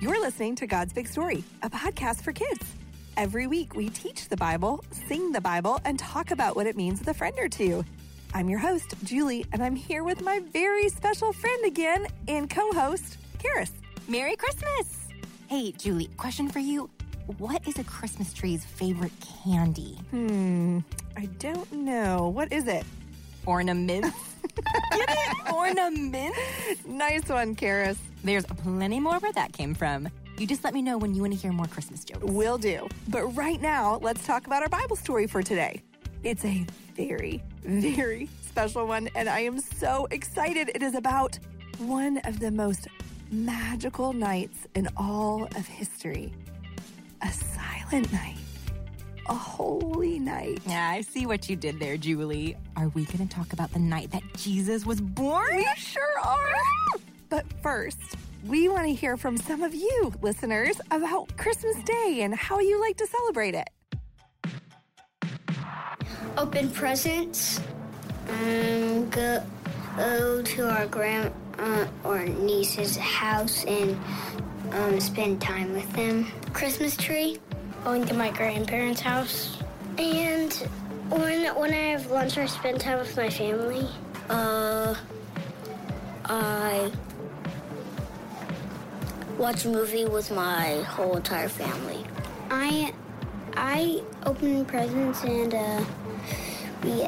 You're listening to God's Big Story, a podcast for kids. Every week, we teach the Bible, sing the Bible, and talk about what it means with a friend or two. I'm your host, Julie, and I'm here with my very special friend again and co host, Karis. Merry Christmas! Hey, Julie, question for you. What is a Christmas tree's favorite candy? Hmm, I don't know. What is it? Ornaments. Get it? Ornaments? Nice one, Karis. There's plenty more where that came from. You just let me know when you want to hear more Christmas jokes. Will do. But right now, let's talk about our Bible story for today. It's a very, very special one, and I am so excited. It is about one of the most magical nights in all of history a silent night, a holy night. Yeah, I see what you did there, Julie. Are we going to talk about the night that Jesus was born? We sure are. But first, we want to hear from some of you, listeners, about Christmas Day and how you like to celebrate it. open presents, um, go, go to our grand uh, or niece's house and um, spend time with them. Christmas tree, going to my grandparents' house, and when when I have lunch or spend time with my family, uh, I watch a movie with my whole entire family. I I open presents and uh, we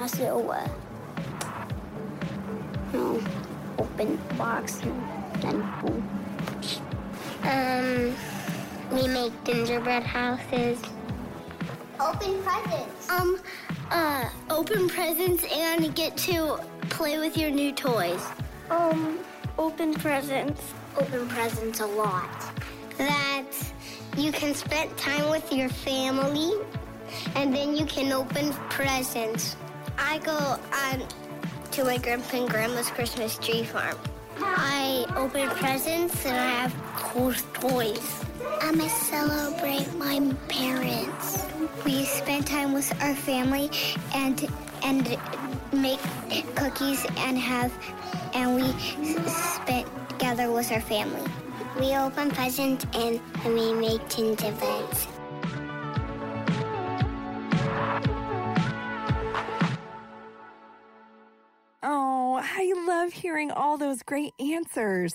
also uh, no, open box and then boom. Um, we make gingerbread houses. Open presents. Um, uh, open presents and get to play with your new toys. Um, open presents. Open presents a lot. That you can spend time with your family and then you can open presents. I go on to my grandpa and grandma's Christmas tree farm. I open presents and I have cool toys. Gonna celebrate my parents. We spend time with our family and and make cookies and have and we spend together with our family. We open presents and we make gingerbreads. Oh, I love hearing all those great answers.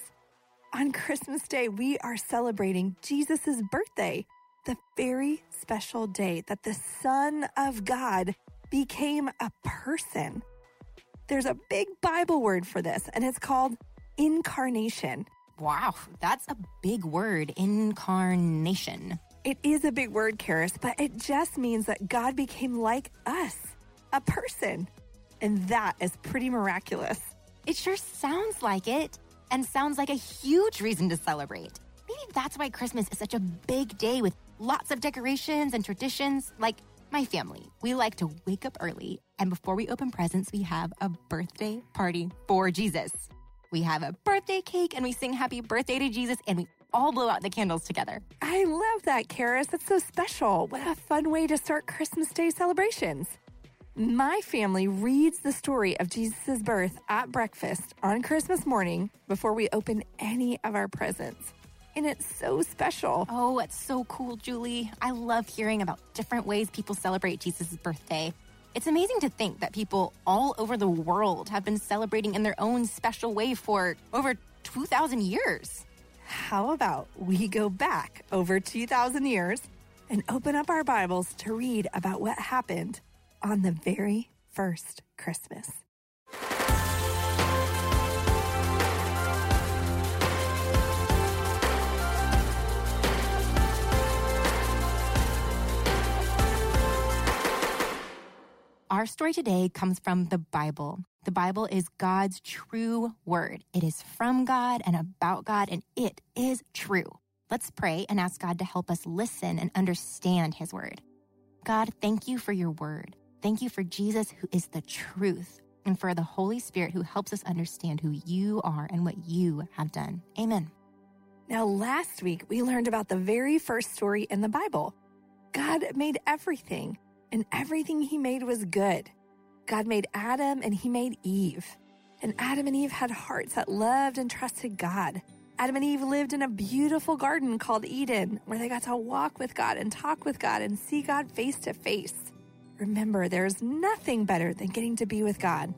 On Christmas Day, we are celebrating Jesus' birthday, the very special day that the Son of God became a person. There's a big Bible word for this, and it's called incarnation. Wow, that's a big word incarnation. It is a big word, Karis, but it just means that God became like us, a person. And that is pretty miraculous. It sure sounds like it, and sounds like a huge reason to celebrate. Maybe that's why Christmas is such a big day with lots of decorations and traditions. Like my family, we like to wake up early, and before we open presents, we have a birthday party for Jesus. We have a birthday cake, and we sing happy birthday to Jesus, and we all blow out the candles together. I love that, Karis. That's so special. What a fun way to start Christmas Day celebrations. My family reads the story of Jesus' birth at breakfast on Christmas morning before we open any of our presents. and it's so special. Oh, it's so cool, Julie. I love hearing about different ways people celebrate Jesus' birthday. It's amazing to think that people all over the world have been celebrating in their own special way for over 2,000 years. How about we go back over 2,000 years and open up our Bibles to read about what happened on the very first Christmas? Our story today comes from the Bible. The Bible is God's true word. It is from God and about God, and it is true. Let's pray and ask God to help us listen and understand his word. God, thank you for your word. Thank you for Jesus, who is the truth, and for the Holy Spirit, who helps us understand who you are and what you have done. Amen. Now, last week we learned about the very first story in the Bible. God made everything, and everything he made was good. God made Adam and he made Eve. And Adam and Eve had hearts that loved and trusted God. Adam and Eve lived in a beautiful garden called Eden, where they got to walk with God and talk with God and see God face to face. Remember, there's nothing better than getting to be with God.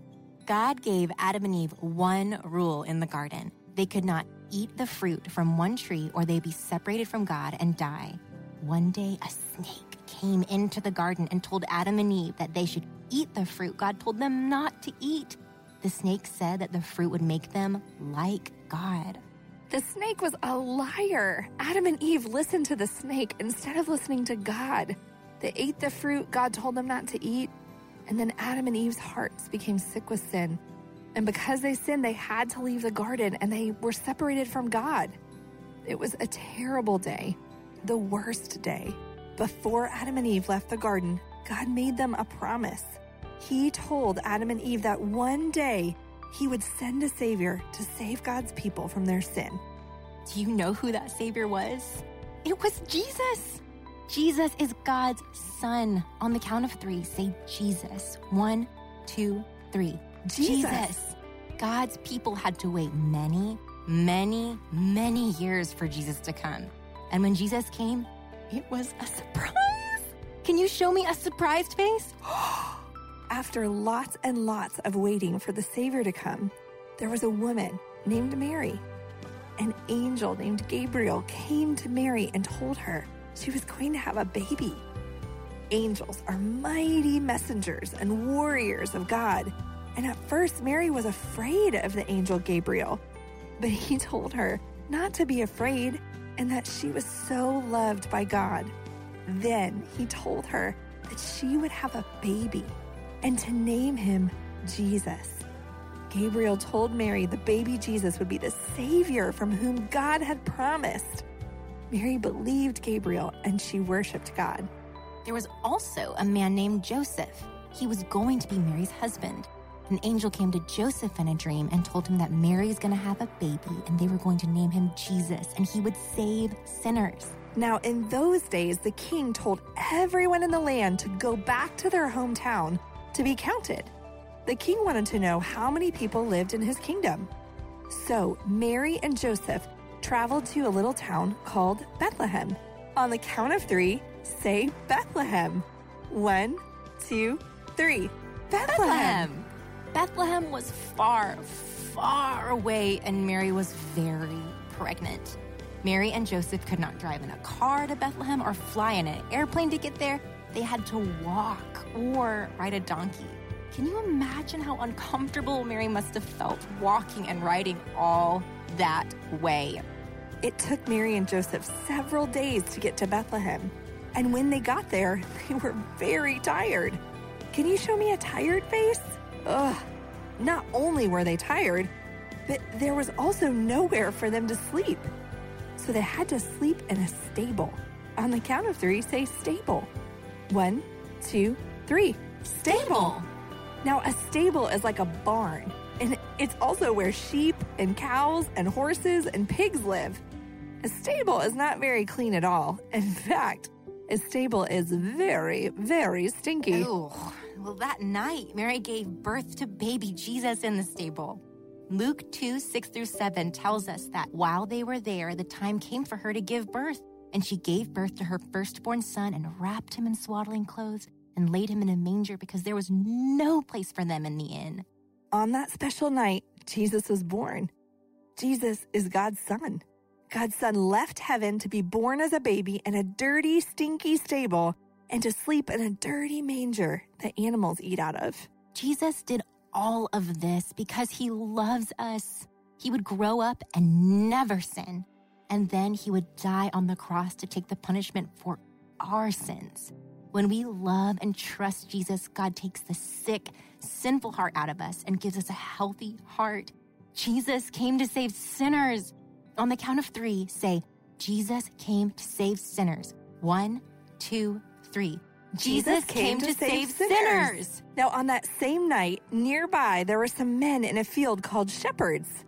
God gave Adam and Eve one rule in the garden they could not eat the fruit from one tree or they'd be separated from God and die. One day, a snake came into the garden and told Adam and Eve that they should eat the fruit God told them not to eat. The snake said that the fruit would make them like God. The snake was a liar. Adam and Eve listened to the snake instead of listening to God. They ate the fruit God told them not to eat, and then Adam and Eve's hearts became sick with sin. And because they sinned, they had to leave the garden and they were separated from God. It was a terrible day, the worst day. Before Adam and Eve left the garden, God made them a promise. He told Adam and Eve that one day he would send a Savior to save God's people from their sin. Do you know who that Savior was? It was Jesus. Jesus is God's Son. On the count of three, say Jesus. One, two, three. Jesus. God's people had to wait many, many, many years for Jesus to come. And when Jesus came, it was a surprise. Can you show me a surprised face? After lots and lots of waiting for the Savior to come, there was a woman named Mary. An angel named Gabriel came to Mary and told her she was going to have a baby. Angels are mighty messengers and warriors of God. And at first, Mary was afraid of the angel Gabriel. But he told her not to be afraid and that she was so loved by God. Then he told her that she would have a baby and to name him Jesus. Gabriel told Mary the baby Jesus would be the Savior from whom God had promised. Mary believed Gabriel and she worshiped God. There was also a man named Joseph. He was going to be Mary's husband. An angel came to Joseph in a dream and told him that Mary's going to have a baby and they were going to name him Jesus and he would save sinners. Now, in those days, the king told everyone in the land to go back to their hometown to be counted. The king wanted to know how many people lived in his kingdom. So, Mary and Joseph traveled to a little town called Bethlehem. On the count of three, say Bethlehem. One, two, three. Bethlehem. Bethlehem was far, far away, and Mary was very pregnant. Mary and Joseph could not drive in a car to Bethlehem or fly in an airplane to get there. They had to walk or ride a donkey. Can you imagine how uncomfortable Mary must have felt walking and riding all that way? It took Mary and Joseph several days to get to Bethlehem. And when they got there, they were very tired. Can you show me a tired face? Ugh. Not only were they tired, but there was also nowhere for them to sleep. So they had to sleep in a stable. On the count of three, say stable. One, two, three. Stable. Now, a stable is like a barn, and it's also where sheep and cows and horses and pigs live. A stable is not very clean at all. In fact, a stable is very, very stinky. Well, that night, Mary gave birth to baby Jesus in the stable. Luke 2 6 through 7 tells us that while they were there, the time came for her to give birth. And she gave birth to her firstborn son and wrapped him in swaddling clothes and laid him in a manger because there was no place for them in the inn. On that special night, Jesus was born. Jesus is God's son. God's son left heaven to be born as a baby in a dirty, stinky stable and to sleep in a dirty manger that animals eat out of. Jesus did all of this because he loves us. He would grow up and never sin, and then he would die on the cross to take the punishment for our sins. When we love and trust Jesus, God takes the sick, sinful heart out of us and gives us a healthy heart. Jesus came to save sinners. On the count of three, say, Jesus came to save sinners. One, two, three. Jesus came to save sinners. Now, on that same night, nearby, there were some men in a field called shepherds.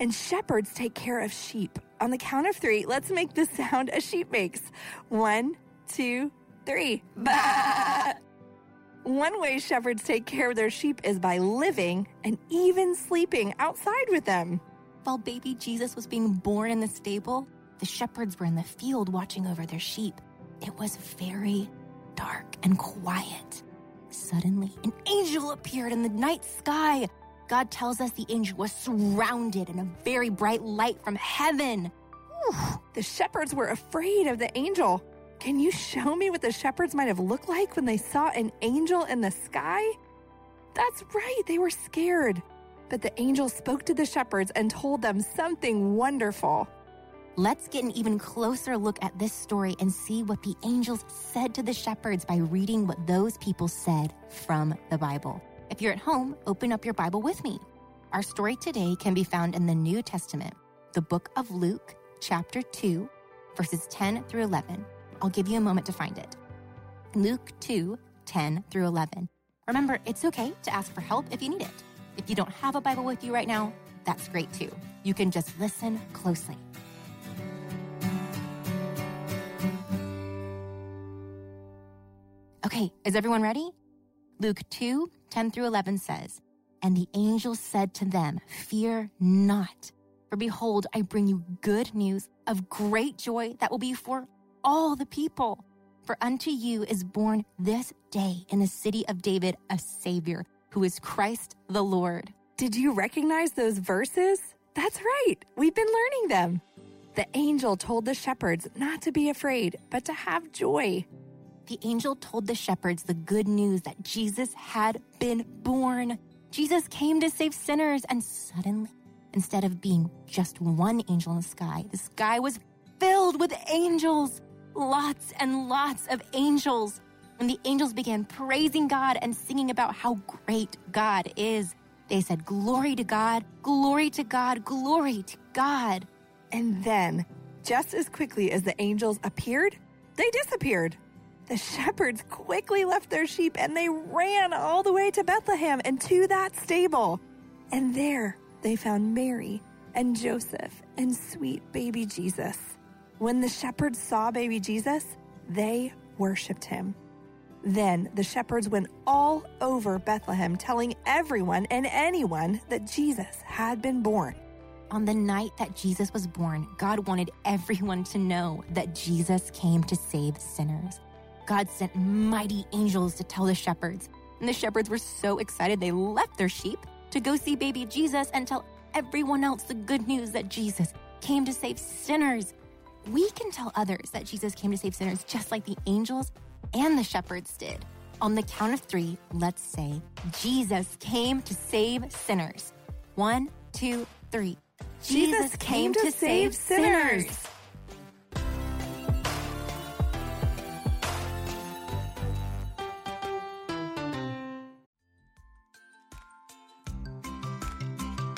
And shepherds take care of sheep. On the count of three, let's make the sound a sheep makes. One, two, three. Bah! One way shepherds take care of their sheep is by living and even sleeping outside with them. While baby Jesus was being born in the stable, the shepherds were in the field watching over their sheep. It was very dark and quiet. Suddenly, an angel appeared in the night sky. God tells us the angel was surrounded in a very bright light from heaven. The shepherds were afraid of the angel. Can you show me what the shepherds might have looked like when they saw an angel in the sky? That's right, they were scared. But the angel spoke to the shepherds and told them something wonderful. Let's get an even closer look at this story and see what the angels said to the shepherds by reading what those people said from the Bible. If you're at home, open up your Bible with me. Our story today can be found in the New Testament, the book of Luke, chapter 2, verses 10 through 11. I'll give you a moment to find it. Luke 2, 10 through 11. Remember, it's okay to ask for help if you need it. If you don't have a Bible with you right now, that's great too. You can just listen closely. Okay, is everyone ready? Luke 2 10 through 11 says, And the angel said to them, Fear not, for behold, I bring you good news of great joy that will be for all the people. For unto you is born this day in the city of David a Savior, who is Christ the Lord. Did you recognize those verses? That's right, we've been learning them. The angel told the shepherds not to be afraid, but to have joy the angel told the shepherds the good news that Jesus had been born. Jesus came to save sinners, and suddenly, instead of being just one angel in the sky, the sky was filled with angels. Lots and lots of angels. When the angels began praising God and singing about how great God is, they said, Glory to God, glory to God, glory to God. And then, just as quickly as the angels appeared, they disappeared. The shepherds quickly left their sheep and they ran all the way to Bethlehem and to that stable. And there they found Mary and Joseph and sweet baby Jesus. When the shepherds saw baby Jesus, they worshiped him. Then the shepherds went all over Bethlehem, telling everyone and anyone that Jesus had been born. On the night that Jesus was born, God wanted everyone to know that Jesus came to save sinners. God sent mighty angels to tell the shepherds. And the shepherds were so excited they left their sheep to go see baby Jesus and tell everyone else the good news that Jesus came to save sinners. We can tell others that Jesus came to save sinners just like the angels and the shepherds did. On the count of three, let's say, Jesus came to save sinners. One, two, three. Jesus, Jesus came, came, to, save, save sinners. sinners.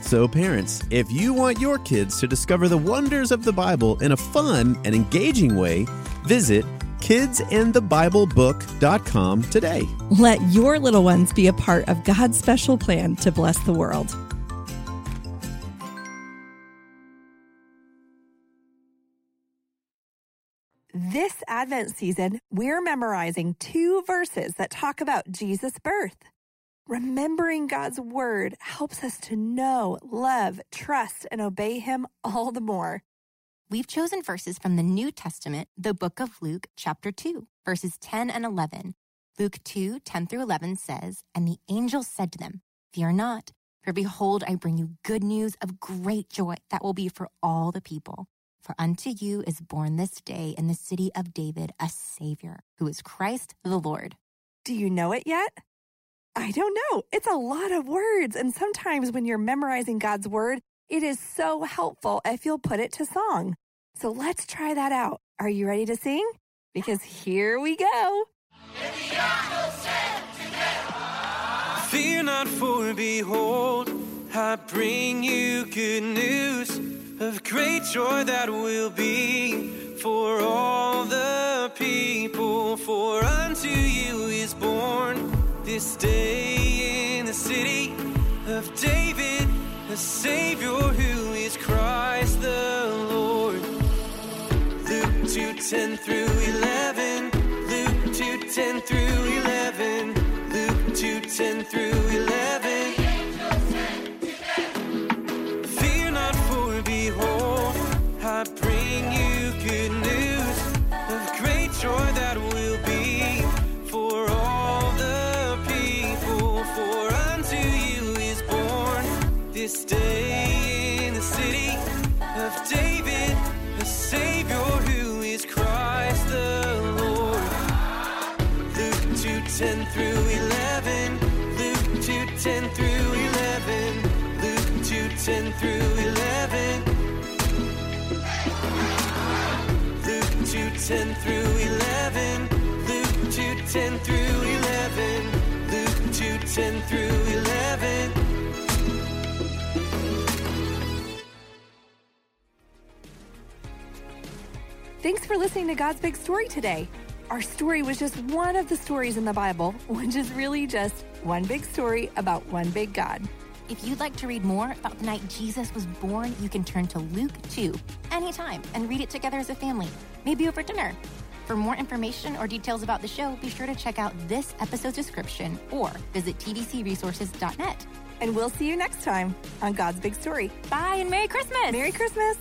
So, parents, if you want your kids to discover the wonders of the Bible in a fun and engaging way, visit kidsinthebiblebook.com today. Let your little ones be a part of God's special plan to bless the world. This Advent season, we're memorizing two verses that talk about Jesus' birth. Remembering God's word helps us to know, love, trust, and obey Him all the more. We've chosen verses from the New Testament, the book of Luke, chapter 2, verses 10 and 11. Luke 2, 10 through 11 says, And the angel said to them, Fear not, for behold, I bring you good news of great joy that will be for all the people. For unto you is born this day in the city of David a Savior, who is Christ the Lord. Do you know it yet? I don't know. It's a lot of words. And sometimes when you're memorizing God's word, it is so helpful if you'll put it to song. So let's try that out. Are you ready to sing? Because here we go. Fear not, for behold, I bring you good news of great joy that will be for all the people. For unto you is born this day in the city of David a Savior who is Christ the Lord. Luke 2 10 through 11. Luke 2 10 through 11. Luke 2 10 through 11. Through 11. Luke 2 10 through 11. Luke 2 10 through 11. Luke 2 10 through 11. Luke 2 10 through 11. Luke 2 10 through 11. Thanks for listening to God's Big Story today. Our story was just one of the stories in the Bible, which is really just one big story about one big God. If you'd like to read more about the night Jesus was born, you can turn to Luke 2 anytime and read it together as a family, maybe over dinner. For more information or details about the show, be sure to check out this episode's description or visit tdcresources.net. And we'll see you next time on God's Big Story. Bye and Merry Christmas! Merry Christmas!